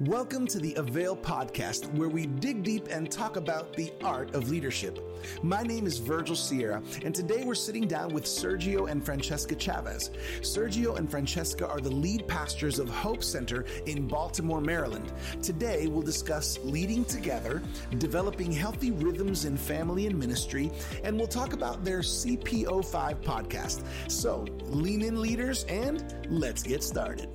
Welcome to the Avail podcast, where we dig deep and talk about the art of leadership. My name is Virgil Sierra, and today we're sitting down with Sergio and Franchesca Chavez. Sergio and Franchesca are the lead pastors of Hope Center in Baltimore, Maryland. Today we'll discuss leading together, developing healthy rhythms in family and ministry, and we'll talk about their CPO5 podcast. So lean in, leaders, and let's get started.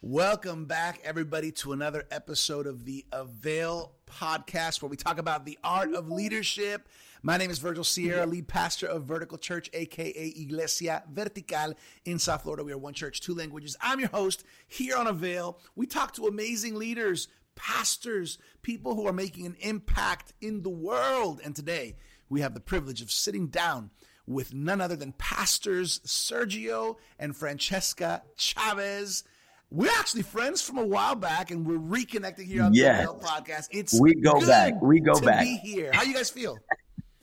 Welcome back, everybody, to another episode of the Avail podcast where we talk about the art of leadership. My name is Virgil Sierra, lead pastor of Vertical Church, aka Iglesia Vertical in South Florida. We are one church, two languages. I'm your host here on Avail. We talk to amazing leaders, pastors, people who are making an impact in the world. And today we have the privilege of sitting down with none other than pastors Sergio and Franchesca Chavez. We're actually friends from a while back, and we're reconnecting here on yes. the podcast. It's we go back. We go to back. Be here. How you guys feel?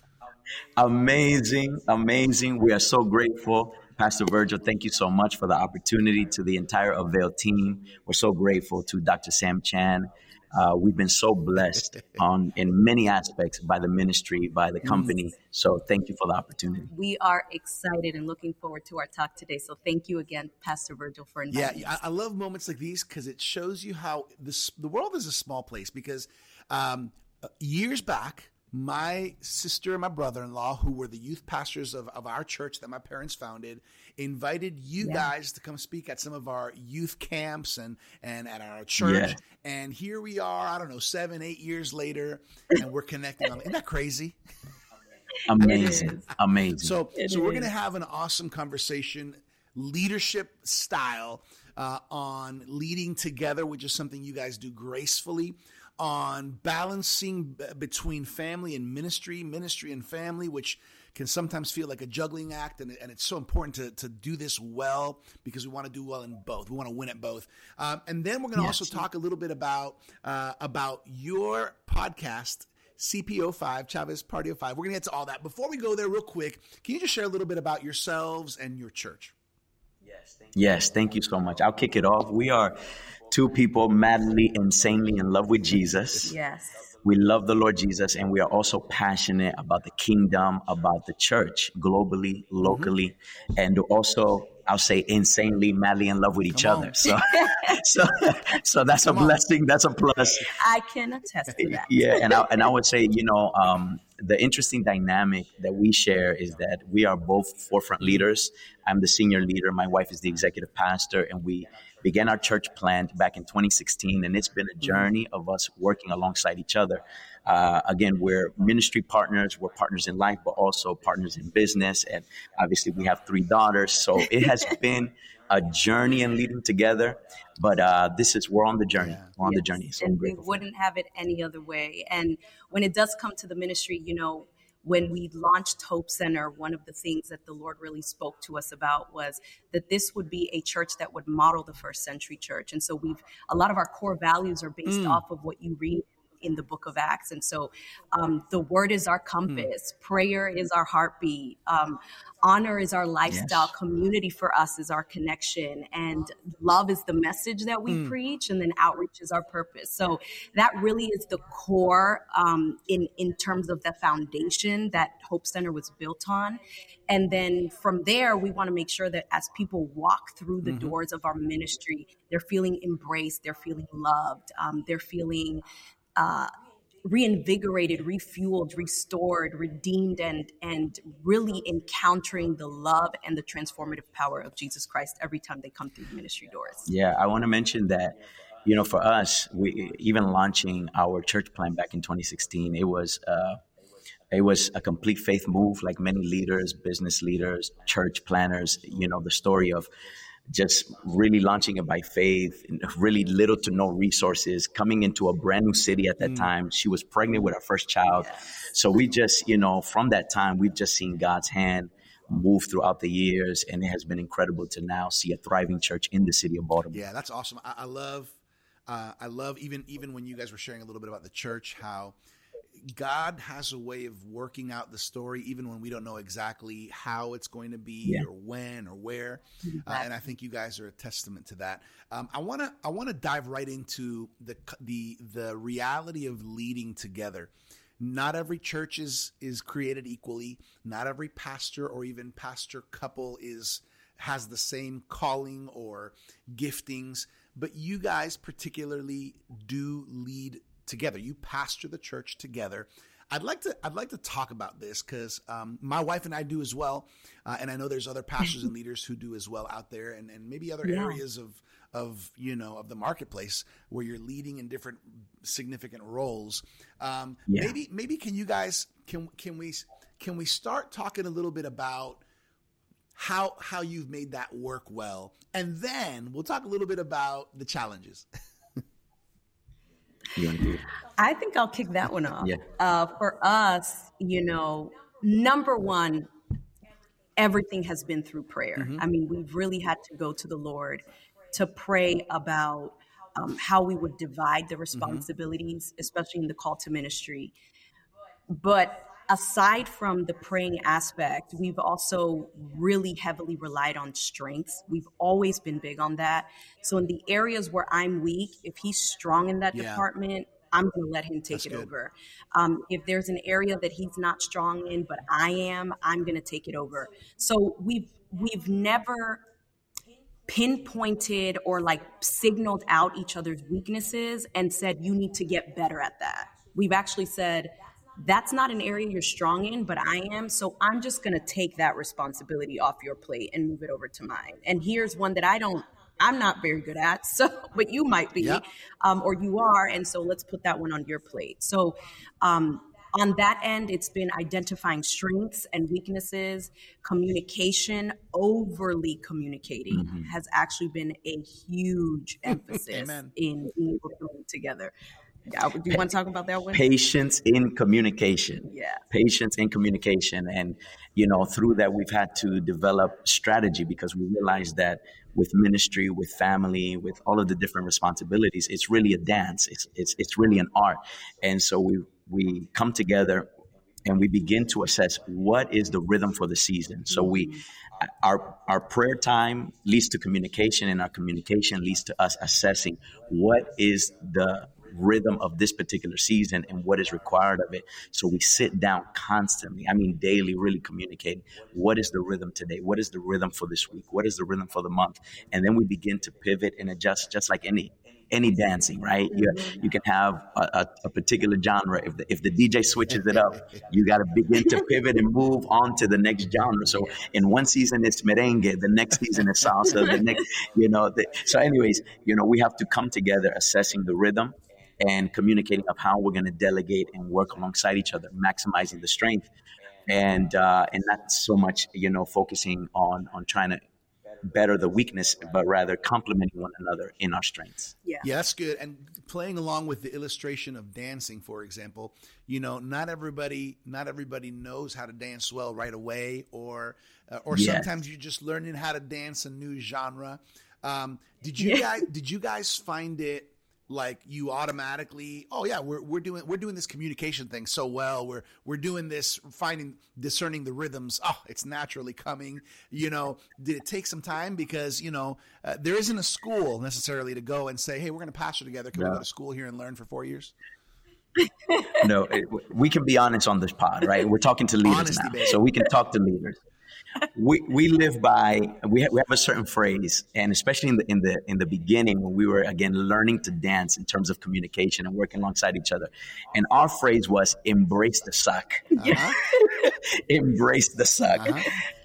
amazing, amazing. We are so grateful. Pastor Virgil, thank you so much for the opportunity to the entire Avail team. We're so grateful to Dr. Sam Chand uh, we've been so blessed on in many aspects by the ministry, by the company. So thank you for the opportunity. We are excited and looking forward to our talk today. So thank you again, Pastor Virgil, for inviting yeah, us. I, I love moments like these because it shows you how this the world is a small place. Because um, years back, my sister and my brother-in-law who were the youth pastors of, of our church that my parents founded invited you yeah. guys to come speak at some of our youth camps and and at our church yeah. and here we are i don't know seven eight years later and we're connecting on isn't that crazy amazing amazing so it so is. we're gonna have an awesome conversation leadership style uh, on leading together which is something you guys do gracefully on balancing between family and ministry, ministry and family, which can sometimes feel like a juggling act. And, and it's so important to, to do this well because we want to do well in both. We want to win at both. Um, and then we're going to yes. also talk a little bit about, uh, about your podcast. CPO5, Chavez Party of Five. We're going to get to all that. Before we go there, real quick, can you just share a little bit about yourselves and your church? Yes, thank you. Yes, thank you so much. I'll kick it off. We are two people madly, insanely in love with Jesus. Yes. We love the Lord Jesus and we are also passionate about the kingdom, about the church globally, locally, mm-hmm. and also I'll say insanely, madly in love with each Come other. So, so, so that's Come a blessing. On. That's a plus. I can attest to that. Yeah, and I and I would say, you know, um, the interesting dynamic that we share is that we are both forefront leaders. I'm the senior leader. My wife is the executive pastor, and we began our church plant back in 2016, and it's been a journey of us working alongside each other. Uh, again, we're ministry partners, we're partners in life, but also partners in business. And obviously, we have three daughters. So it has been a journey and leading together. But uh, this is, we're on the journey. We're on yes. the journey. So and we wouldn't have it any other way. And when it does come to the ministry, you know, when we launched Hope Center, one of the things that the Lord really spoke to us about was that this would be a church that would model the first century church. And so we've a lot of our core values are based mm. off of what you read in the book of Acts. And so um, the word is our compass, mm. prayer is our heartbeat, um, honor is our lifestyle, yes. community for us is our connection, and love is the message that we mm. preach, and then outreach is our purpose. So that really is the core um, in in terms of the foundation that Hope Center was built on. And then from there, we want to make sure that as people walk through the mm-hmm. doors of our ministry, they're feeling embraced, they're feeling loved, um, they're feeling uh, reinvigorated, refueled, restored, redeemed, and and really encountering the love and the transformative power of Jesus Christ every time they come through the ministry doors. Yeah, I want to mention that. You know, for us, we even launching our church plan back in 2016, it was uh, it was a complete faith move. Like many leaders, business leaders, church planners, you know, the story of just really launching it by faith, really little to no resources, coming into a brand new city at that mm. time. She was pregnant with her first child. Yes. So we just, you know, from that time, we've just seen God's hand move throughout the years, and it has been incredible to now see a thriving church in the city of Baltimore. Yeah, that's awesome. I, I love, uh, I love even even when you guys were sharing a little bit about the church, how God has a way of working out the story, even when we don't know exactly how it's going to be, Yeah. or when, or where. Uh, and I think you guys are a testament to that. Um, I want to I want to dive right into the the the reality of leading together. Not every church is is created equally. Not every pastor or even pastor couple is has the same calling or giftings. But you guys particularly do lead together. You pastor the church together. I'd like to I'd like to talk about this because um, my wife and I do as well, uh, and I know there's other pastors and leaders who do as well out there, and, and maybe other Yeah. areas of of you know of the marketplace where you're leading in different significant roles. Um, Yeah. Maybe maybe can you guys can can we can we start talking a little bit about how how you've made that work well, and then we'll talk a little bit about the challenges. You wanna do it? I think I'll kick that one off. Yeah. Uh, for us, you know, number one, everything has been through prayer. I mean, we've really had to go to the Lord to pray about um, how we would divide the responsibilities, especially in the call to ministry. But aside from the praying aspect, we've also really heavily relied on strengths. We've always been big on that. So in the areas where I'm weak, if he's strong in that Yeah. department, I'm going to let him take That's it good. over. Um, if there's an area that he's not strong in, but I am, I'm going to take it over. So we've we've never pinpointed or like signaled out each other's weaknesses and said you need to get better at that. We've actually said that's not an area you're strong in, but I am. So I'm just going to take that responsibility off your plate and move it over to mine. And here's one that I don't, I'm not very good at. So, but you might be, um, or you are. And so let's put that one on your plate. So, um, on that end, it's been identifying strengths and weaknesses. Communication, overly communicating, has actually been a huge emphasis in being able to work together. Do you want to talk about that one? patience in communication. Yeah. patience in communication and you know through that we've had to develop strategy because we realized that with ministry with family with all of the different responsibilities it's really a dance. It's it's, it's really an art. And so we we come together and we begin to assess what is the rhythm for the season. So we mm-hmm. our our prayer time leads to communication and our communication leads to us assessing what is the rhythm of this particular season and what is required of it so we sit down constantly i mean daily really communicating what is the rhythm today what is the rhythm for this week what is the rhythm for the month and then we begin to pivot and adjust just like any any dancing, right? You, you can have a, a, a particular genre. If the, if the DJ switches it up, you got to begin to pivot and move on to the next genre. So in one season it's merengue, the next season is salsa, the next, you know. The, so, anyways, you know, we have to come together assessing the rhythm and communicating of how we're going to delegate and work alongside each other, maximizing the strength, and uh, and not so much, you know, focusing on on trying to better the weakness, but rather complementing one another in our strengths. Yeah. Yeah, that's good. And playing along with the illustration of dancing, for example, you know, not everybody, not everybody knows how to dance well right away, or uh, or Yes. sometimes you're just learning how to dance a new genre. Um, did you guys did you guys find it like you automatically? Oh yeah, we're we're doing we're doing this communication thing so well. We're we're doing this finding discerning the rhythms. Oh, it's naturally coming. You know, did it take some time because you know uh, there isn't a school necessarily to go and say, hey, we're going to pastor together. Can we go to school here and learn for four years? no, it, we can be honest on this pod, right? We're talking to leaders Honesty, now, baby. so we can talk to leaders. We, we live by we have, we have a certain phrase, and especially in the in the in the beginning when we were again learning to dance in terms of communication and working alongside each other, and our phrase was "embrace the suck." embrace the suck.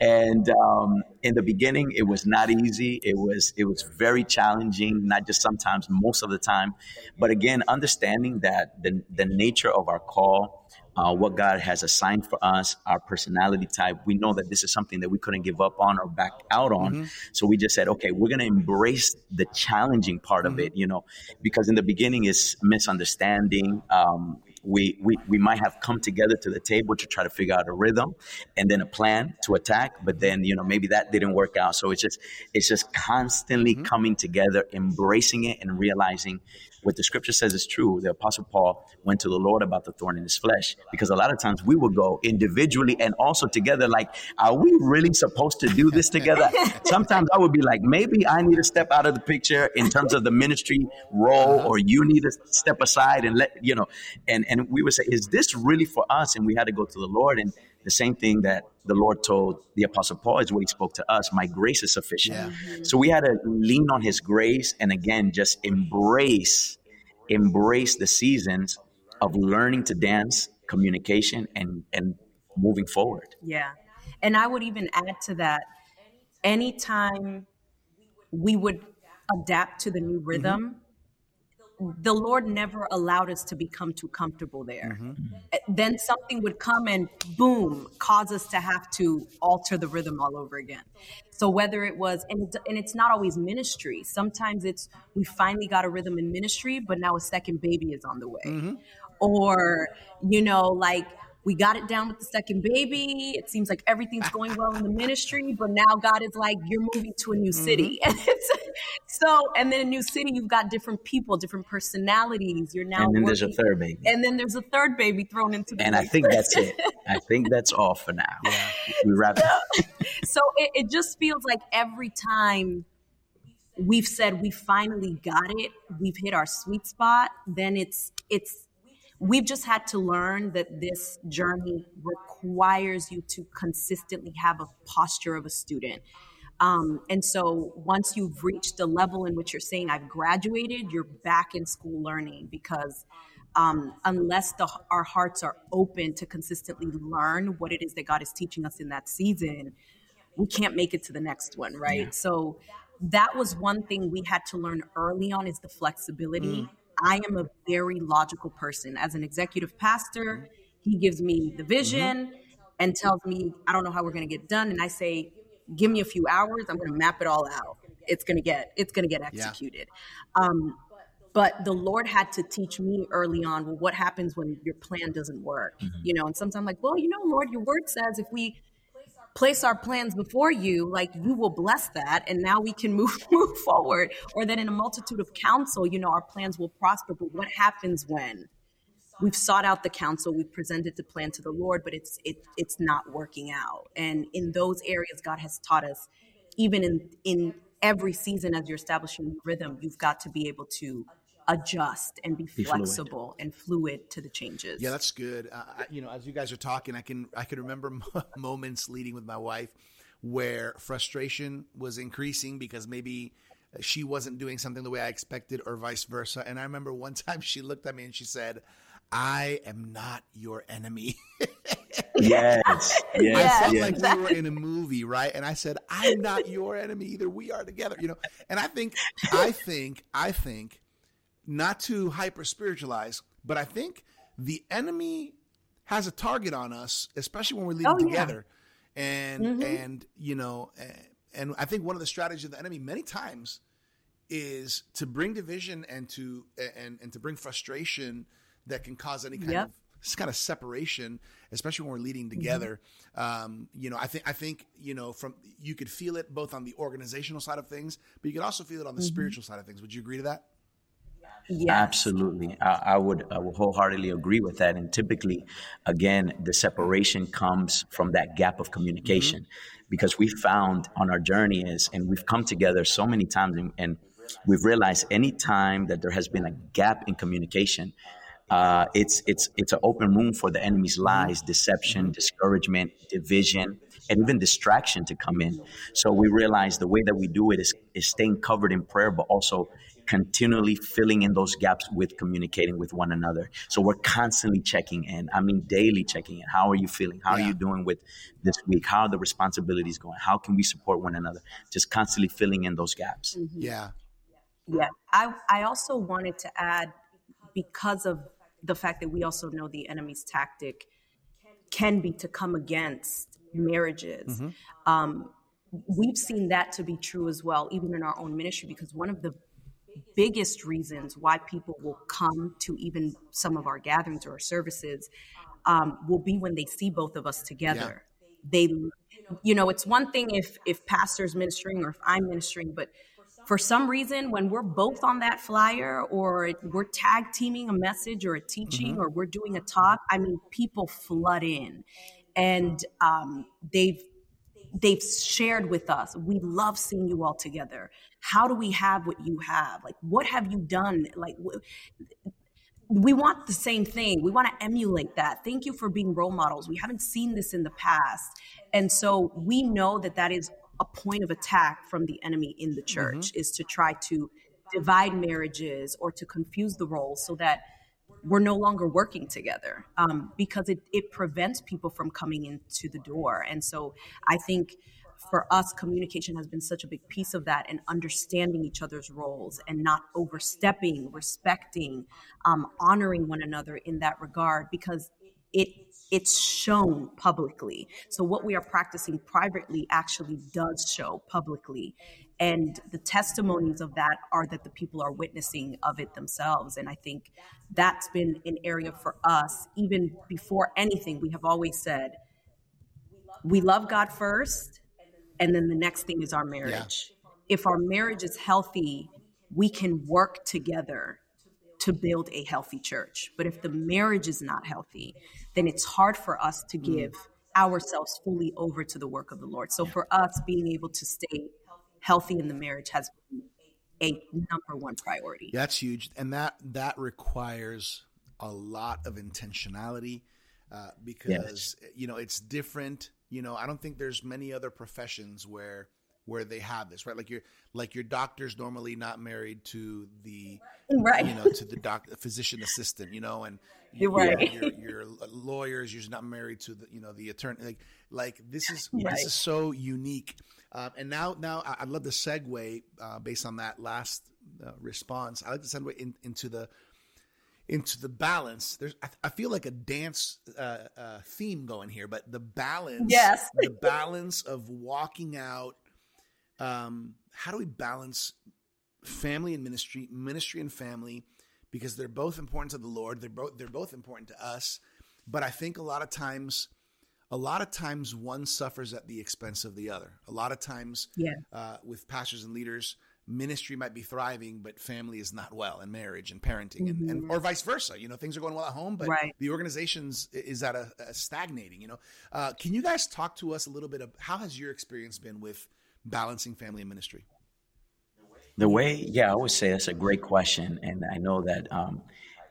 And um, in the beginning, it was not easy. It was it was very challenging. Not just sometimes, most of the time. But again, understanding that the the nature of our call. Uh, what God has assigned for us, our personality type, we know that this is something that we couldn't give up on or back out on. So we just said, okay, we're going to embrace the challenging part of it, you know, because in the beginning is misunderstanding. Um, we, we we might have come together to the table to try to figure out a rhythm and then a plan to attack but then you know maybe that didn't work out so it's just it's just constantly mm-hmm. coming together embracing it and realizing what the scripture says is true. The apostle Paul went to the Lord about the thorn in his flesh because a lot of times we will go individually and also together. Like, are we really supposed to do this together? Sometimes I would be like, maybe I need to step out of the picture in terms of the ministry role, uh-huh. or you need to step aside and let you know. And and we would say, is this really for us? And we had to go to the Lord and the same thing that the Lord told the Apostle Paul is what he spoke to us. My grace is sufficient. Yeah. Mm-hmm. So we had to lean on his grace and again just embrace, embrace the seasons of learning to dance, communication, and and moving forward. Yeah. And I would even add to that, anytime we would adapt to the new rhythm, mm-hmm the Lord never allowed us to become too comfortable there. Mm-hmm. Eh, then something would come and boom, cause us to have to alter the rhythm all over again. So whether it was, and, and it's not always ministry. Sometimes it's we finally got a rhythm in ministry, but now a second baby is on the way. Mm-hmm. Or, you know, like we got it down with the second baby. It seems like everything's going well in the ministry, but now God is like, you're moving to a new city. Mm-hmm. so, and then a new city, you've got different people, different personalities. You're now, and then working, there's a third baby, and then there's a third baby thrown into the. And I think that's it. I think that's all for now. Yeah. We wrap so, so it, it just feels like every time we've said we finally got it, we've hit our sweet spot, then it's it's we've just had to learn that this journey requires you to consistently have a posture of a student. Um, and so once you've reached a level in which you're saying, I've graduated, you're back in school learning because um, unless the, our hearts are open to consistently learn what it is that God is teaching us in that season, we can't make it to the next one, right? Yeah. So that was one thing we had to learn early on is the flexibility. Mm I am a very logical person. As an executive pastor, he gives me the vision mm-hmm. and tells me, I don't know how we're going to get done. And I say, give me a few hours. I'm going to map it all out. It's going to get, it's going to get executed. Yeah. Um, but the Lord had to teach me early on, well, what happens when your plan doesn't work? Mm-hmm. You know, and sometimes I'm like, well, you know, Lord, your word says if we place our plans before you, like you will bless that, and now we can move move forward. Or that in a multitude of counsel, you know, our plans will prosper. But what happens when we've sought out the counsel, we've presented the plan to the Lord, but it's it it's not working out? And in those areas, God has taught us, even in in every season as you're establishing rhythm, you've got to be able to adjust and be, be flexible fluid. and fluid to the changes. Yeah, that's good. Uh, you know, as you guys are talking, I can I can remember moments leading with my wife where frustration was increasing because maybe she wasn't doing something the way I expected or vice versa. And I remember one time she looked at me and she said, I am not your enemy. yes. Yes. I felt yes. like we were in a movie, right? And I said, I'm not your enemy either. We are together, you know. And I think, I think, I think not to hyper spiritualize, but I think the enemy has a target on us, especially when we're leading oh, together. Yeah. And mm-hmm. and you know, and I think one of the strategies of the enemy many times is to bring division and to and and to bring frustration that can cause any kind yep. of this kind of separation, especially when we're leading mm-hmm. together. Mm-hmm. Um, you know, I think I think you know from you could feel it both on the organizational side of things, but you could also feel it on the mm-hmm. spiritual side of things. Would you agree to that? Yes. Absolutely. I, I, would, I would wholeheartedly agree with that. And typically, again, the separation comes from that gap of communication mm-hmm. because we found on our journey is, and we've come together so many times and, and we've realized any time that there has been a gap in communication, uh, it's it's it's an open room for the enemy's lies, deception, mm-hmm. discouragement, division, and even distraction to come in. So we realize the way that we do it is is staying covered in prayer, but also continually filling in those gaps with communicating with one another. So we're constantly checking in. I mean, daily checking in. How are you feeling? How yeah. are you doing with this week? How are the responsibilities going? How can we support one another? Just constantly filling in those gaps. Mm-hmm. Yeah. Yeah. I, I also wanted to add because of the fact that we also know the enemy's tactic can be to come against marriages. Mm-hmm. Um, we've seen that to be true as well, even in our own ministry, because one of the biggest reasons why people will come to even some of our gatherings or our services um, will be when they see both of us together. Yeah. They, you know, it's one thing if if pastor's ministering or if I'm ministering, but for some reason, when we're both on that flyer or we're tag teaming a message or a teaching mm-hmm. or we're doing a talk, I mean, people flood in, and um, they've they've shared with us we love seeing you all together. How do we have what you have? Like what have you done? Like we want the same thing. We want to emulate that. Thank you for being role models. We haven't seen this in the past. And so we know that that is a point of attack from the enemy in the church mm-hmm. is to try to divide marriages or to confuse the roles so that we're no longer working together um, because it, it prevents people from coming into the door. And so I think for us, communication has been such a big piece of that and understanding each other's roles and not overstepping, respecting, um, honoring one another in that regard because it it's shown publicly. So what we are practicing privately actually does show publicly. And the testimonies of that are that the people are witnessing of it themselves. And I think that's been an area for us, even before anything, we have always said, we love God first, and then the next thing is our marriage. Yeah. If our marriage is healthy, we can work together to build a healthy church. But if the marriage is not healthy, then it's hard for us to mm. give ourselves fully over to the work of the Lord. So for us, being able to stay healthy in the marriage has been a number one priority. That's huge, and that that requires a lot of intentionality uh, because yes. you know it's different. You know, I don't think there's many other professions where where they have this, right? Like your like your doctor's normally not married to the right. you know to the doc physician assistant, you know, and you're right. Your, your, lawyers usually not married to the you know the attorney. Like like this is right. this is so unique. Um, and now now I'd love to segue uh, based on that last uh, response. I like to segue in, into the into the balance. There's, I, I feel like a dance uh, uh, theme going here, but the balance, yes, the balance of walking out um, how do we balance family and ministry, ministry and family, because they're both important to the Lord. They're both they're both important to us, but I think a lot of times, a lot of times one suffers at the expense of the other. A lot of times, yeah. uh, with pastors and leaders, ministry might be thriving, but family is not well, and marriage and parenting, mm-hmm. and, and, mm-hmm. or vice versa. You know, things are going well at home, but right. the organization's is at a, a stagnating. You know, uh, can you guys talk to us a little bit of how has your experience been with balancing family and ministry? The way, yeah, I would say that's a great question, and I know that um,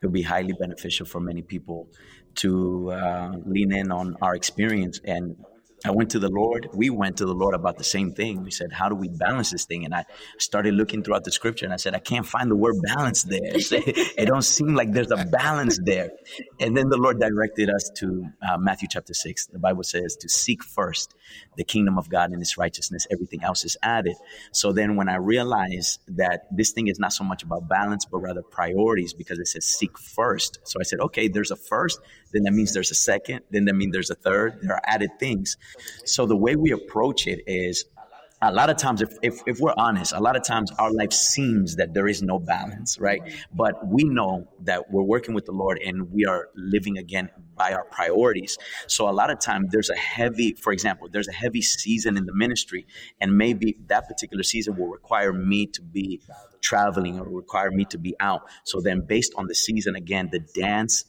it would be highly beneficial for many people to uh, lean in on our experience and I went to the Lord. We went to the Lord about the same thing. We said, How do we balance this thing? And I started looking throughout the scripture and I said, I can't find the word balance there. it don't seem like there's a balance there. And then the Lord directed us to uh, Matthew chapter 6. The Bible says to seek first the kingdom of God and its righteousness, everything else is added. So then when I realized that this thing is not so much about balance, but rather priorities, because it says seek first. So I said, Okay, there's a first, then that means there's a second, then that means there's a third. There are added things. So the way we approach it is a lot of times if, if, if, we're honest a lot of times our life seems that there is no balance right? But we know that we're working with the lord and we are living again by our priorities. So a lot of time there's a heavy for example there's a heavy season in the ministry and maybe that particular season will require me to be traveling or require me to be out. So then based on the season again the dance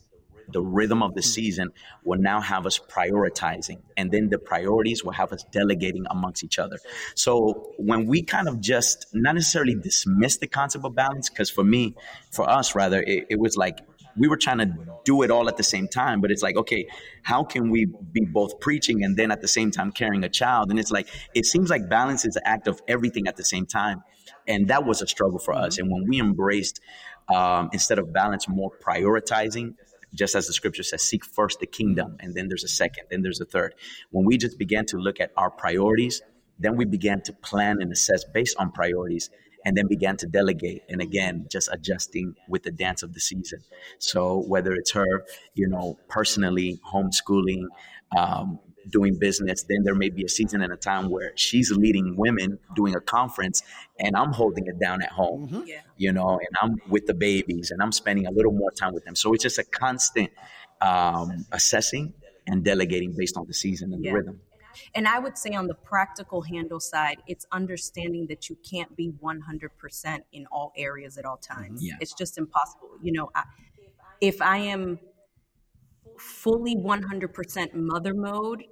the rhythm of the season will now have us prioritizing and then the priorities will have us delegating amongst each other. So when we kind of just not necessarily dismiss the concept of balance because for me for us rather it, it was like we were trying to do it all at the same time but it's like okay how can we be both preaching and then at the same time carrying a child? And it's like it seems like balance is the act of everything at the same time and that was a struggle for us. And when we embraced um, instead of balance more prioritizing just as the scripture says, seek first the kingdom, and then there's a second, then there's a third. When we just began to look at our priorities, then we began to plan and assess based on priorities, and then began to delegate. And again, just adjusting with the dance of the season. So whether it's her, you know, personally homeschooling, um, doing business. Then there may be a season and a time where she's leading women doing a conference and I'm holding it down at home, mm-hmm. yeah. you know, and I'm with the babies and I'm spending a little more time with them. So it's just a constant um, assessing and delegating based on the season and yeah. the rhythm. And I would say on the practical handle side, it's understanding that you can't be 100% in all areas at all times. Yeah. It's just impossible. You know, I, if I am fully 100% mother mode,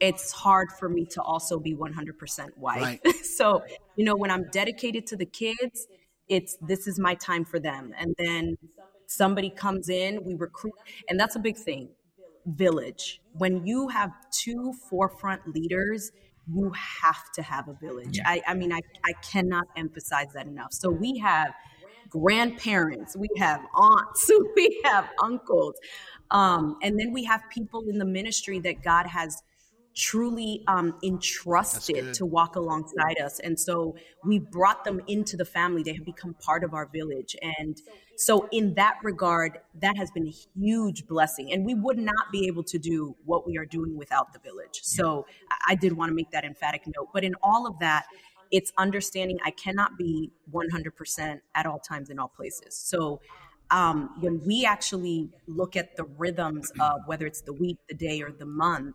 it's hard for me to also be 100% wife. Right. so, you know, when I'm dedicated to the kids, it's this is my time for them. And then somebody comes in, we recruit, and that's a big thing. Village. When you have two forefront leaders, you have to have a village. Yeah. I, I mean, I, I cannot emphasize that enough. So we have grandparents, we have aunts, we have uncles. Um, and then we have people in the ministry that God has truly um, entrusted to walk alongside us. And so we brought them into the family. They have become part of our village. And so, in that regard, that has been a huge blessing. And we would not be able to do what we are doing without the village. So, I did want to make that emphatic note. But in all of that, it's understanding I cannot be 100% at all times in all places. So, um, when we actually look at the rhythms of whether it's the week, the day, or the month,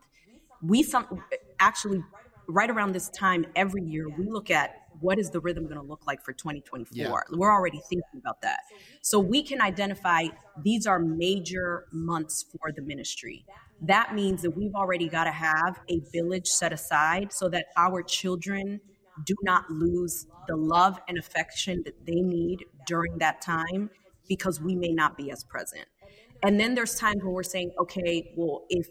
we some actually right around this time every year we look at what is the rhythm going to look like for 2024 yeah. we're already thinking about that so we can identify these are major months for the ministry that means that we've already got to have a village set aside so that our children do not lose the love and affection that they need during that time because we may not be as present and then there's times when we're saying okay well if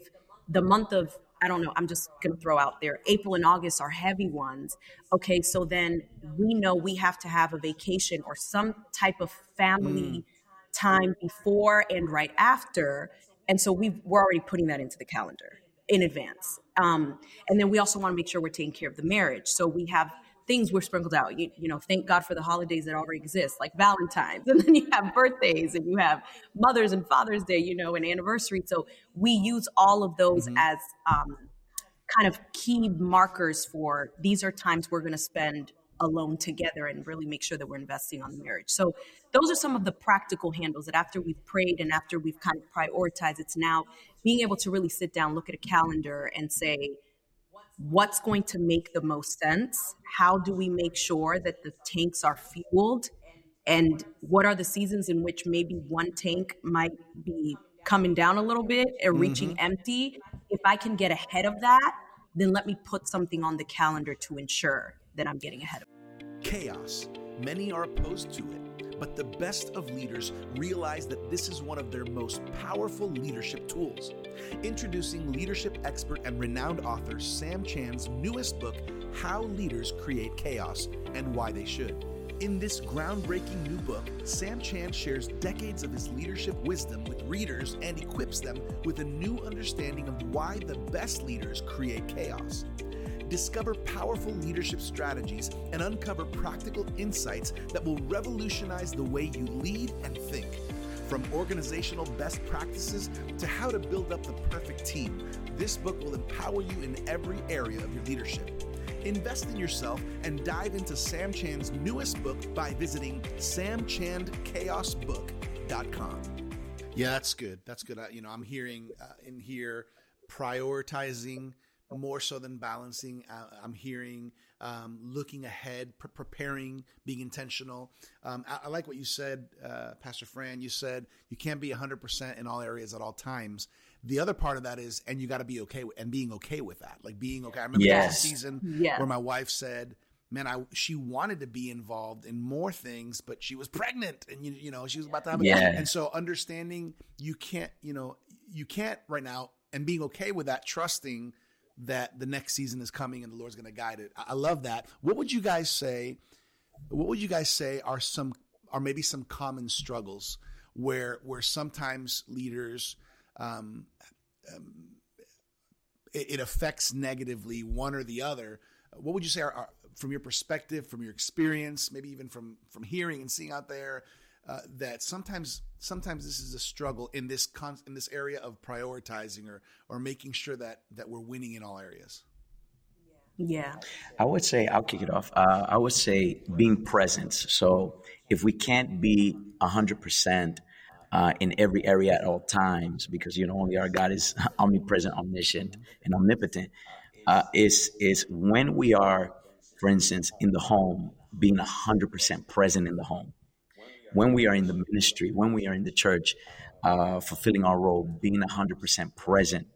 the month of I don't know, I'm just going to throw out there. April and August are heavy ones. Okay, so then we know we have to have a vacation or some type of family mm. time before and right after. And so we we're already putting that into the calendar in advance. Um, and then we also want to make sure we're taking care of the marriage. So we have things were sprinkled out. You, you know, thank God for the holidays that already exist, like Valentine's, and then you have birthdays, and you have Mother's and Father's Day, you know, and anniversary. So we use all of those mm-hmm. as um, kind of key markers for these are times we're going to spend alone together and really make sure that we're investing on the marriage. So those are some of the practical handles that after we've prayed and after we've kind of prioritized, it's now being able to really sit down, look at a calendar, and say what's going to make the most sense? How do we make sure that the tanks are fueled? And what are the seasons in which maybe one tank might be coming down a little bit or reaching mm-hmm. empty? If I can get ahead of that, then let me put something on the calendar to ensure that I'm getting ahead of. Chaos. Many are opposed to it but the best of leaders realize that this is one of their most powerful leadership tools. Introducing leadership expert and renowned author Sam Chand's newest book, How Leaders Create Chaos and Why They Should. In this groundbreaking new book, Sam Chand shares decades of his leadership wisdom with readers and equips them with a new understanding of why the best leaders create chaos discover powerful leadership strategies, and uncover practical insights that will revolutionize the way you lead and think. From organizational best practices to how to build up the perfect team, this book will empower you in every area of your leadership. Invest in yourself and dive into Sam Chand's newest book by visiting samchandchaosbook.com. Yeah, that's good. That's good. I, you know, I'm hearing uh, in here prioritizing more so than balancing. Uh, I'm hearing um, looking ahead, pre- preparing, being intentional. Um, I, I, like what you said, uh, Pastor Fran. You said you can't be 100% in all areas at all times. The other part of that is, and you got to be okay with, and being okay with that. Like being okay. I remember yes. a season yes. where my wife said, man, I she wanted to be involved in more things, but she was pregnant, and you you know she was about to have a yeah. and so understanding you can't you know you can't right now, and being okay with that, trusting that the next season is coming and the Lord's going to guide it. I love that. What would you guys say? What would you guys say are some are maybe some common struggles where where sometimes leaders um, um, it, it, affects negatively one or the other. What would you say are, are, from your perspective, from your experience, maybe even from from hearing and seeing out there? Uh, that sometimes sometimes this is a struggle in this con- in this area of prioritizing or or making sure that that we're winning in all areas. Yeah. I would say I'll kick it off. Uh, I would say being present. So if we can't be hundred percent uh, in every area at all times, because you know only our God is omnipresent, omniscient, and omnipotent, uh, is is when we are, for instance, in the home, being hundred percent present in the home. When we are in the ministry, when we are in the church, uh, fulfilling our role, being hundred percent present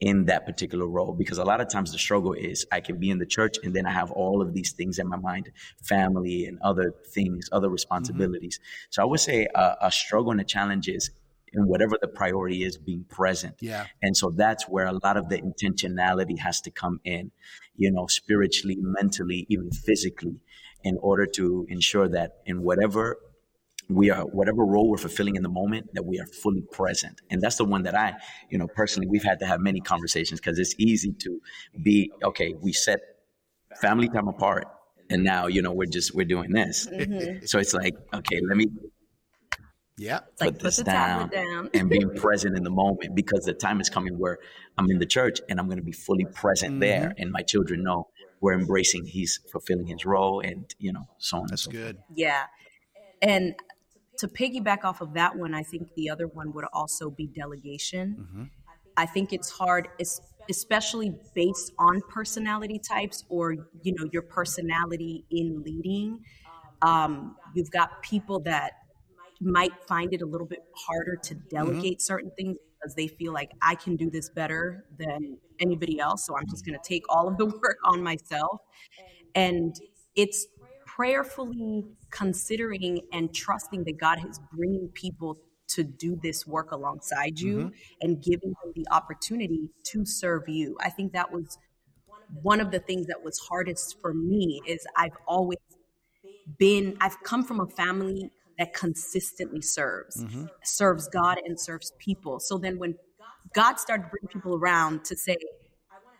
in that particular role because a lot of times the struggle is I can be in the church and then I have all of these things in my mind, family and other things, other responsibilities. Mm-hmm. So I would say a, a struggle and a challenge is in whatever the priority is being present. Yeah. And so that's where a lot of the intentionality has to come in, you know, spiritually, mentally, even physically in order to ensure that in whatever we are whatever role we're fulfilling in the moment that we are fully present and that's the one that i you know personally we've had to have many conversations because it's easy to be okay we set family time apart and now you know we're just we're doing this mm-hmm. so it's like okay let me yeah put like, this put down, down. and being present in the moment because the time is coming where i'm in the church and i'm going to be fully present mm-hmm. there and my children know we're embracing he's fulfilling his role and you know so on that's so good yeah and to piggyback off of that one, I think the other one would also be delegation. Mm-hmm. I think it's hard, especially based on personality types or you know your personality in leading. Um, you've got people that might find it a little bit harder to mm-hmm. delegate mm-hmm. certain things because they feel like I can do this better than anybody else. So I'm just going to take all of the work on myself. And it's prayerfully considering and trusting that God is bringing people to do this work alongside you mm-hmm. and giving them the opportunity to serve you. I think that was one of the things that was hardest for me is I've always been I've come from a family that consistently serves, mm-hmm. serves God and serves people. So then when God started bringing people around to say,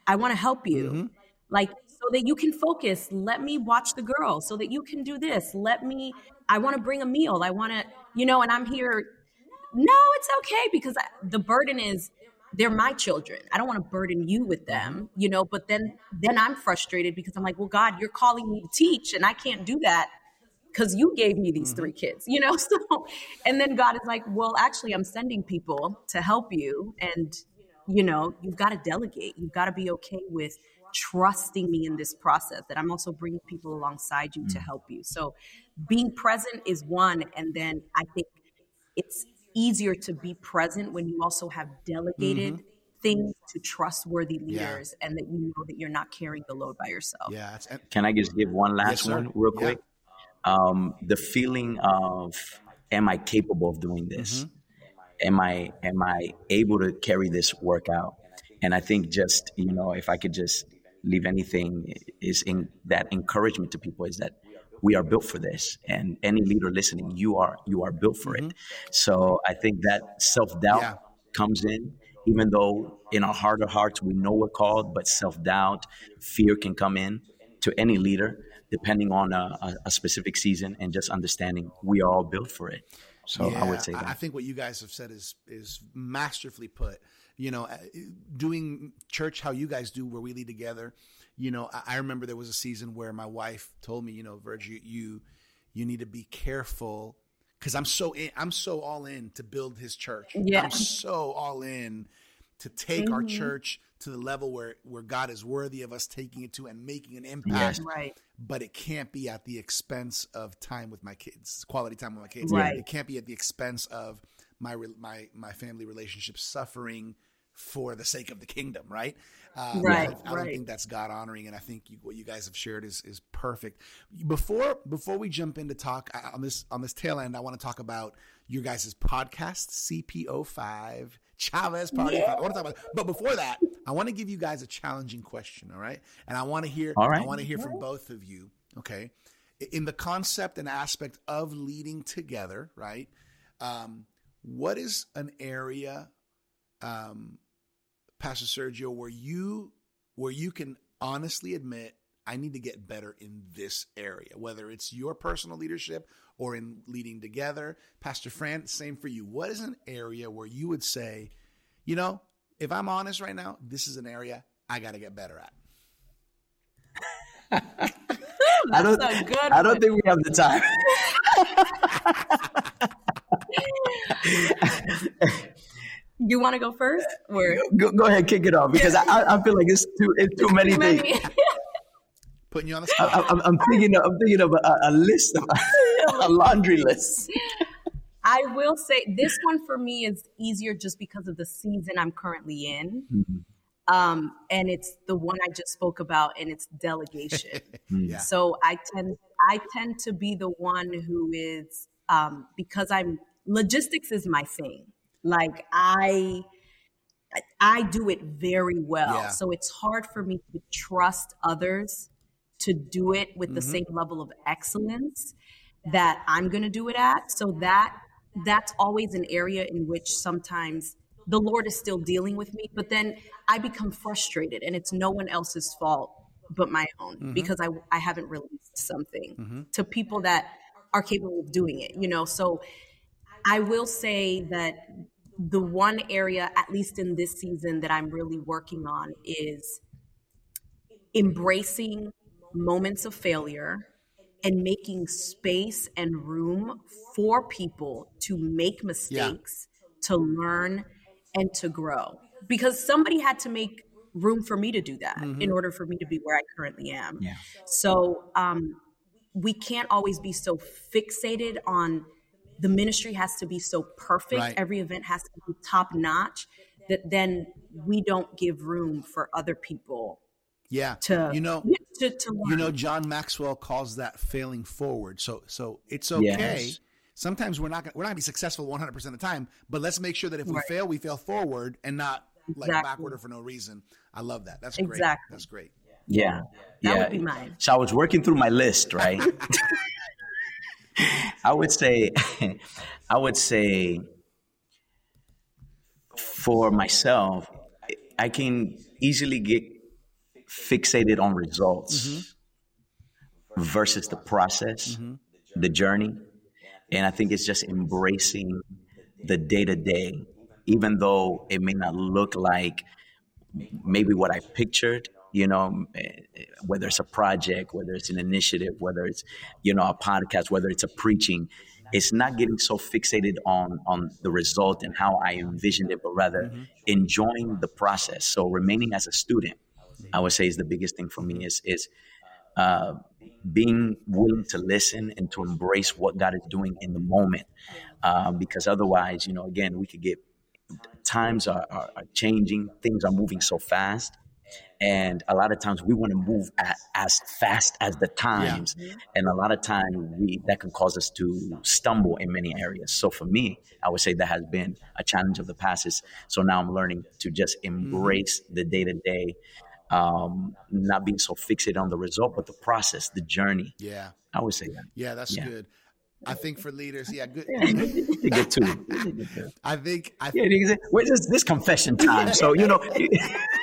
I want to help you, mm-hmm. like so that you can focus. Let me watch the girl so that you can do this. Let me, I want to bring a meal. I want to, you know, and I'm here. No, it's okay because I, the burden is they're my children. I don't want to burden you with them, you know, but then then I'm frustrated because I'm like, "Well, God, you're calling me to teach and I can't do that cuz you gave me these mm-hmm. three kids." You know, so and then God is like, "Well, actually I'm sending people to help you and you know, you've got to delegate. You've got to be okay with trusting me in this process that I'm also bringing people alongside you mm. to help you. So being present is one. And then I think it's easier to be present when you also have delegated mm-hmm. things to trustworthy leaders yeah. and that you know that you're not carrying the load by yourself. Yeah. Can I just give one last yes, one real quick? Yeah. Um, the feeling of, am I capable of doing this? Mm-hmm. Am I am I able to carry this work out? And I think just you know, if I could just leave anything is in that encouragement to people is that we are built for this and any leader listening you are you are built for mm-hmm. it so i think that self-doubt yeah. comes in even though in our heart of hearts we know we're called but self-doubt fear can come in to any leader depending on a, a specific season and just understanding we are all built for it so yeah, i would say that. i think what you guys have said is is masterfully put you know, uh, doing church how you guys do, where we lead together. You know, I remember there was a season where my wife told me, you know, Virgil, you you need to be careful because I'm so in, I'm so all in to build his church. Yeah. I'm so all in to take mm-hmm. our church to the level where where God is worthy of us taking it to and making an impact. Yes. Right. But it can't be at the expense of time with my kids, quality time with my kids. Right. It can't be at the expense of my my my family relationships suffering for the sake of the kingdom, right? Um, right. I, I don't think that's God honoring, and I think you, what you guys have shared is is perfect. Before before we jump into talk on this on this tail end, I want to talk about your guys' podcast, CPO five Chavez Party. Yeah. I want to talk about, but before that, I want to give you guys a challenging question. All right, and I want to hear. All right. I want to hear from both of you. Okay, in the concept and aspect of leading together, right? Um, what is an area um, Pastor Sergio, where you where you can honestly admit I need to get better in this area, whether it's your personal leadership or in leading together. Pastor Fran, same for you. What is an area where you would say, you know, if I'm honest right now, this is an area I got to get better at. I don't. I don't think we have the time. you want to go first, or go, go, ahead, kick it off because I, I feel like it's too it's too many, too many. things. Putting you on the spot. I, am thinking. Of, I'm thinking of a, a list, of, a laundry list. I will say this one for me is easier just because of the season I'm currently in. Mm-hmm. Um, and it's the one I just spoke about, and it's delegation. yeah. So I tend I tend to be the one who is um, because I'm logistics is my thing. Like I I do it very well. Yeah. So it's hard for me to trust others to do it with mm-hmm. the same level of excellence that I'm going to do it at. So that that's always an area in which sometimes the Lord is still dealing with me, but then I become frustrated and it's no one else's fault but my own mm-hmm. because I, I haven't released something mm-hmm. to people that are capable of doing it, you know? So I will say that the one area, at least in this season, that I'm really working on is embracing moments of failure and making space and room for people to make mistakes, yeah. to learn, and to grow. Because somebody had to make room for me to do that mm-hmm. in order for me to be where I currently am. Yeah. So um, we can't always be so fixated on the ministry has to be so perfect, right. every event has to be top notch, that then we don't give room for other people yeah. To you know to, to you know John Maxwell calls that failing forward. So so it's okay. Yes. Sometimes we're not gonna, we're not gonna be successful 100 percent of the time, but let's make sure that if we right. fail, we fail forward and not exactly. like backward or for no reason. I love that. That's great. Exactly. That's great. Yeah. That yeah. would be mine. So I was working through my list, right? I would say I would say for myself, I can easily get fixated on results mm-hmm. versus the process, mm-hmm. the journey. And I think it's just embracing the day to day, even though it may not look like maybe what I pictured, you know, whether it's a project, whether it's an initiative, whether it's, you know, a podcast, whether it's a preaching, it's not getting so fixated on on the result and how I envisioned it, but rather mm-hmm. enjoying the process. So remaining as a student, I would say is the biggest thing for me is is uh, being willing to listen and to embrace what God is doing in the moment, um, because otherwise, you know, again, we could get times are, are, are changing, things are moving so fast, and a lot of times we want to move at, as fast as the times yeah. and a lot of times we that can cause us to stumble in many areas so for me i would say that has been a challenge of the past is so now i'm learning to just mm-hmm. embrace mm-hmm. the day-to-day um, not being so fixated on the result, but the process, the journey. Yeah. I would say that. Yeah, that's yeah. good. I think for leaders, yeah, good. Yeah, good too. I think. I think yeah, this, this confession time. So you know,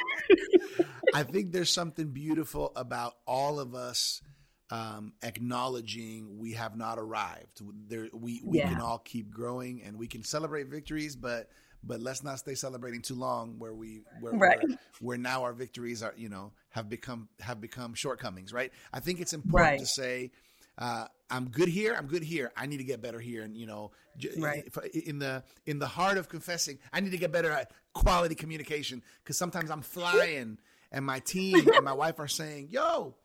I think there's something beautiful about all of us um, acknowledging we have not arrived. There, we we yeah. can all keep growing and we can celebrate victories, but but let's not stay celebrating too long where we where, right. where, where, now our victories are you know have become have become shortcomings right i think it's important right. to say uh, i'm good here i'm good here i need to get better here and you know right. in the in the heart of confessing i need to get better at quality communication because sometimes i'm flying and my team and my wife are saying yo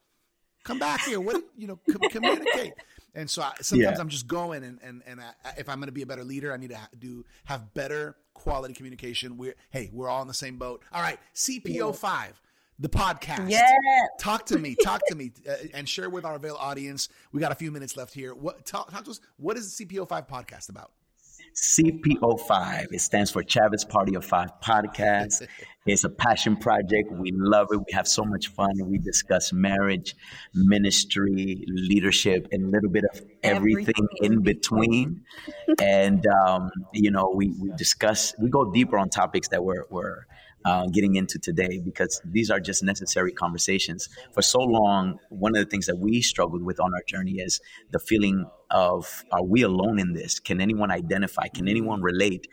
come back here what you know com- communicate and so I, sometimes yeah. I'm just going and and and I, if I'm going to be a better leader, I need to do have better quality communication. We're hey, we're all in the same boat. All right, CPO five. The podcast. Yeah. Talk to me. Talk to me, uh, and share with our Avail audience. We got a few minutes left here. What talk, talk to us? What is the CPO five podcast about? CPO5. It stands for Chavez Party of Five Podcast. it's a passion project. We love it. We have so much fun. We discuss marriage, ministry, leadership, and a little bit of everything, everything. in between. and, um, you know, we, we discuss, we go deeper on topics that we're, we're uh, getting into today because these are just necessary conversations. For so long, one of the things that we struggled with on our journey is the feeling of are we alone in this? Can anyone identify? Can anyone relate?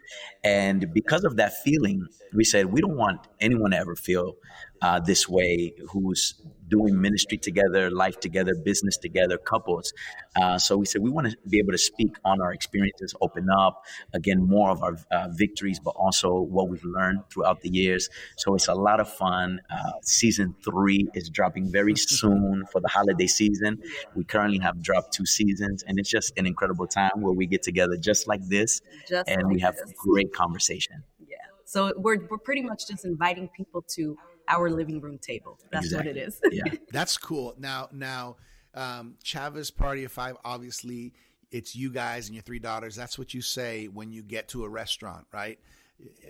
And because of that feeling, we said we don't want anyone to ever feel uh, this way who's doing ministry together, life together, business together, couples. Uh, so we said we want to be able to speak on our experiences, open up again more of our uh, victories, but also what we've learned throughout the years. So it's a lot of fun. Uh, season three is dropping very soon for the holiday season. We currently have dropped two seasons, and it's just an incredible time where we get together just like this, Just and like we have this. great conversation. Yeah. So we're we're pretty much just inviting people to our living room table. That's what it is. Yeah. That's cool. Now, now, um, Chavez Party of Five. Obviously, it's you guys and your three daughters. That's what you say when you get to a restaurant, right?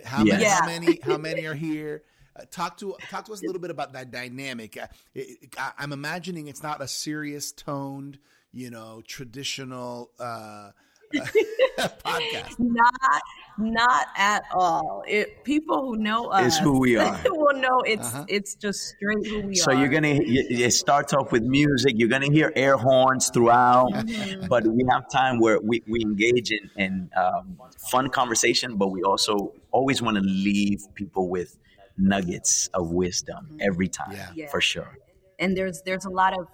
How many? Yes. How many? How many are here? Uh, talk to talk to us a little bit about that dynamic. Uh, it, I, I'm imagining it's not a serious toned, you know, traditional uh, podcast. not not at all. It people who know us It's who we are. will know it's Uh-huh. it's just straight who we So are. So you're gonna it it starts off with music. You're gonna hear air horns throughout, Mm-hmm. but we have time where we, we engage in, in um, fun conversation, but we also always want to leave people with nuggets of wisdom every time, Yeah. Yeah. for sure. and there's there's a lot of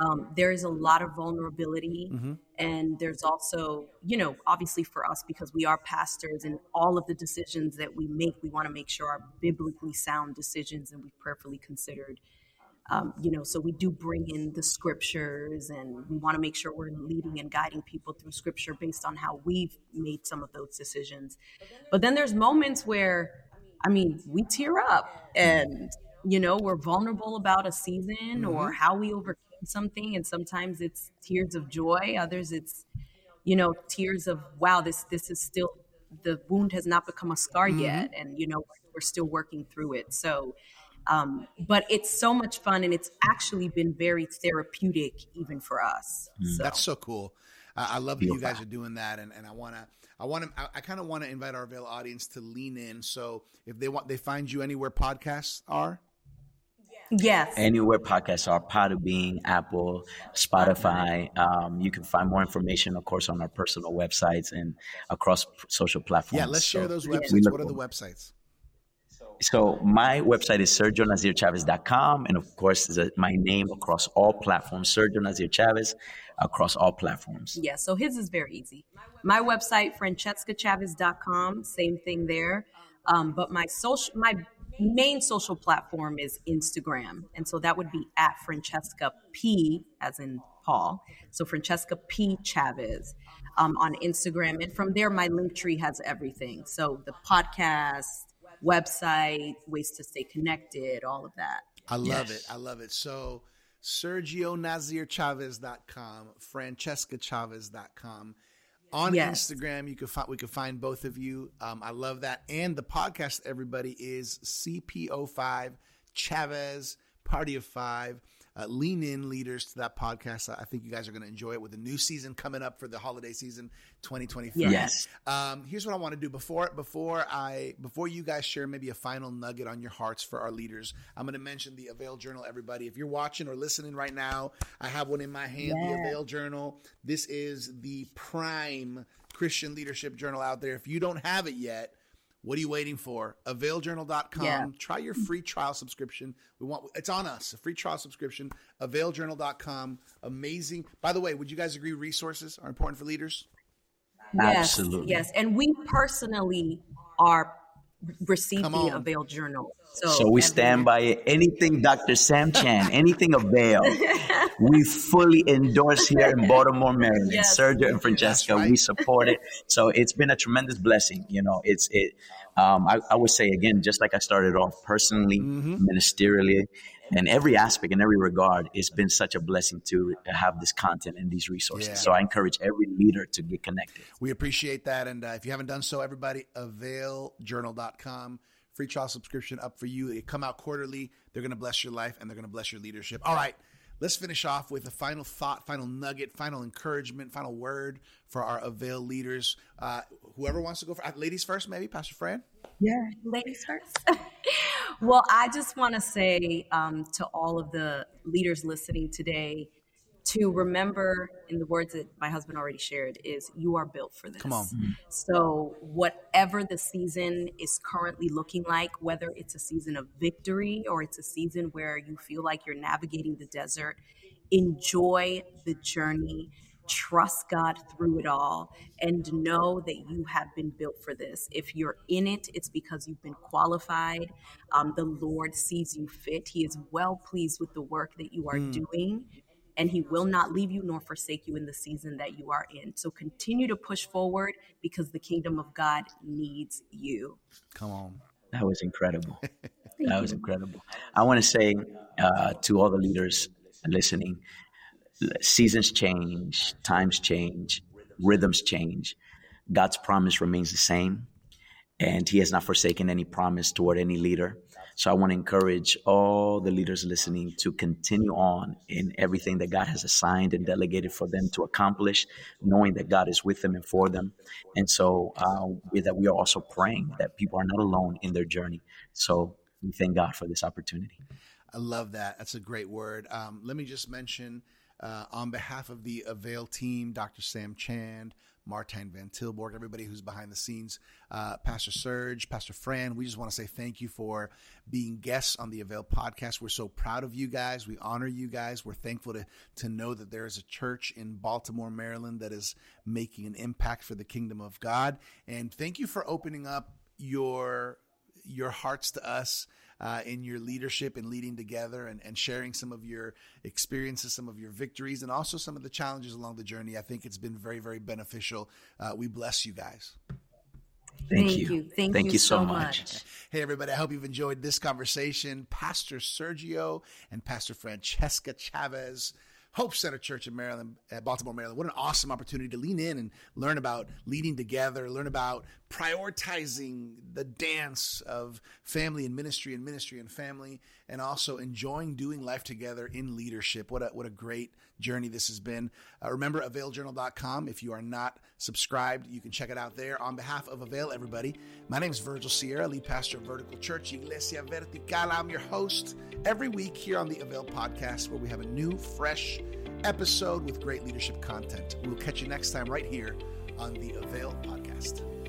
um, there's a lot of vulnerability Mm-hmm. and there's also you know obviously for us because we are pastors and all of the decisions that we make we want to make sure are biblically sound decisions and we've prayerfully considered. Um, you know so we do bring in the scriptures and we want to make sure we're leading and guiding people through scripture based on how we've made some of those decisions. But then there's moments where i mean we tear up and you know we're vulnerable about a season or how we overcame something and sometimes it's tears of joy others it's you know tears of wow this this is still the wound has not become a scar yet and you know we're still working through it so um, but it's so much fun and it's actually been very therapeutic even for us so That's so cool. I I love that you Beautiful. guys are doing that, and, and I want to, I want to, I, I kind of want to invite our Avail audience to lean in. So if they want, they find you anywhere podcasts are. Yes Anywhere podcasts are, Podbean, Apple, Spotify. Um, you can find more information, of course, on our personal websites and across social platforms. Yeah, let's share those websites. look What are the websites? So my website is sergionazirchavez.com. And of course, is my name across all platforms, Sergio Nazir Chavez across all platforms. Yeah, so his is very easy. My website, franchescachavez.com, same thing there. Um, but my social, my main social platform is Instagram, and so that would be at Franchesca P, as in Paul. So Franchesca P Chavez um, on Instagram, and from there, my link tree has everything. So the podcast, website, ways to stay connected, all of that. I love Yes. it. I love it. So SergioNazirChavez.com, FranchescaChavez.com. On Yes. Instagram, you can find we can find both of you. Um, I love that. And the podcast, everybody, is CPO5 Chavez Party of Five. Uh, lean in leaders to that podcast. I I think you guys are going to enjoy it with a new season coming up for the holiday season 2025. Yes. Um, here's what I want to do before before I before you guys share maybe a final nugget on your hearts for our leaders. I'm going to mention the Avail Journal. Everybody, if you're watching or listening right now, I have one in my hand. The Avail Journal. This is the prime Christian leadership journal out there. If you don't have it yet. What are you waiting for? Availjournal.com. Yeah. Try your free trial subscription. We want it's on us. A free trial subscription. Availjournal.com. Amazing. By the way, would you guys agree resources are important for leaders? Yes, Absolutely. Yes, and we personally are receiving Come on. the Avail Journal. So, So we every- stand by it. Anything Dr. Sam Chand, anything avail. we fully endorse here in Baltimore, Maryland. Yes. Sergio and Franchesca, right. we support it. So it's been a tremendous blessing. You know, it's it. Um, I, I would say again, just like I started off personally, Mm-hmm. ministerially, and every aspect in every regard, it's been such a blessing to have this content and these resources. Yeah. So I encourage every leader to get connected. We appreciate that. And uh, if you haven't done so, everybody, availjournal.com. Free trial subscription up for you. They come out quarterly. They're going to bless your life and they're going to bless your leadership. All right. Let's finish off with a final thought, final nugget, final encouragement, final word for our Avail leaders. Uh, whoever wants to go for uh, ladies first, maybe Pastor Fran. Yeah, ladies first. Well, I just want to say um, to all of the leaders listening today to remember, in the words that my husband already shared, is you are built for this. Come on. So, whatever the season is currently looking like, whether it's a season of victory or it's a season where you feel like you're navigating the desert, enjoy the journey trust God through it all and know that you have been built for this. If you're in it, it's because you've been qualified. Um, the Lord sees you fit. He is well pleased with the work that you are mm. doing, and He will not leave you nor forsake you in the season that you are in. So continue to push forward because the kingdom of God needs you. Come on. That was incredible. that was incredible. I want to say uh, to all the leaders listening, seasons change, times change, rhythms change. God's promise remains the same, and He has not forsaken any promise toward any leader. So I want to encourage all the leaders listening to continue on in everything that God has assigned and delegated for them to accomplish, knowing that God is with them and for them. And so uh, that we are also praying that people are not alone in their journey. So we thank God for this opportunity. I love that. That's a great word. Um, let me just mention uh, on behalf of the Avail team, Dr. Sam Chand, Martijn Van Tilborg, everybody who's behind the scenes, uh, Pastor Serge, Pastor Fran, we just want to say thank you for being guests on the Avail podcast. We're so proud of you guys. We honor you guys. We're thankful to, to know that there is a church in Baltimore, Maryland that is making an impact for the kingdom of God. And thank you for opening up your your hearts to us uh, in your leadership and leading together and, and sharing some of your experiences, some of your victories, and also some of the challenges along the journey. I think it's been very, very beneficial. Uh, we bless you guys. Thank, Thank you. you. Thank, Thank you, you so, so much. much. Hey, everybody. I hope you've enjoyed this conversation. Pastor Sergio and Pastor Franchesca Chavez. Hope Center Church in Maryland, at Baltimore, Maryland. What an awesome opportunity to lean in and learn about leading together, learn about prioritizing the dance of family and ministry and ministry and family, and also enjoying doing life together in leadership. What a, what a great journey this has been. Uh, remember, availjournal.com. If you are not subscribed, you can check it out there. On behalf of Avail, everybody, my name is Virgil Sierra, lead pastor of Vertical Church, Iglesia Vertical. I'm your host every week here on the Avail podcast, where we have a new, fresh episode with great leadership content. We'll catch you next time right here on the Avail podcast.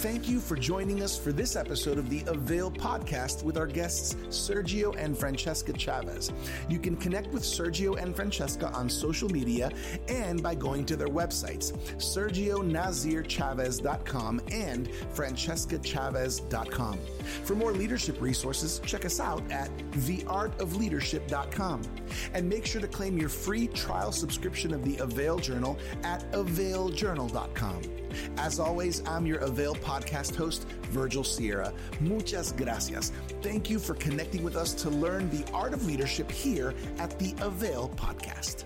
Thank you for joining us for this episode of the Avail podcast with our guests Sergio and Franchesca Chavez. You can connect with Sergio and Franchesca on social media and by going to their websites, sergionazirchavez.com and franchescachavez.com. For more leadership resources, check us out at theartofleadership.com. And make sure to claim your free trial subscription of the Avail Journal at availjournal.com. As always, I'm your Avail podcast host, Virgil Sierra. Muchas gracias. Thank you for connecting with us to learn the art of leadership here at the Avail podcast.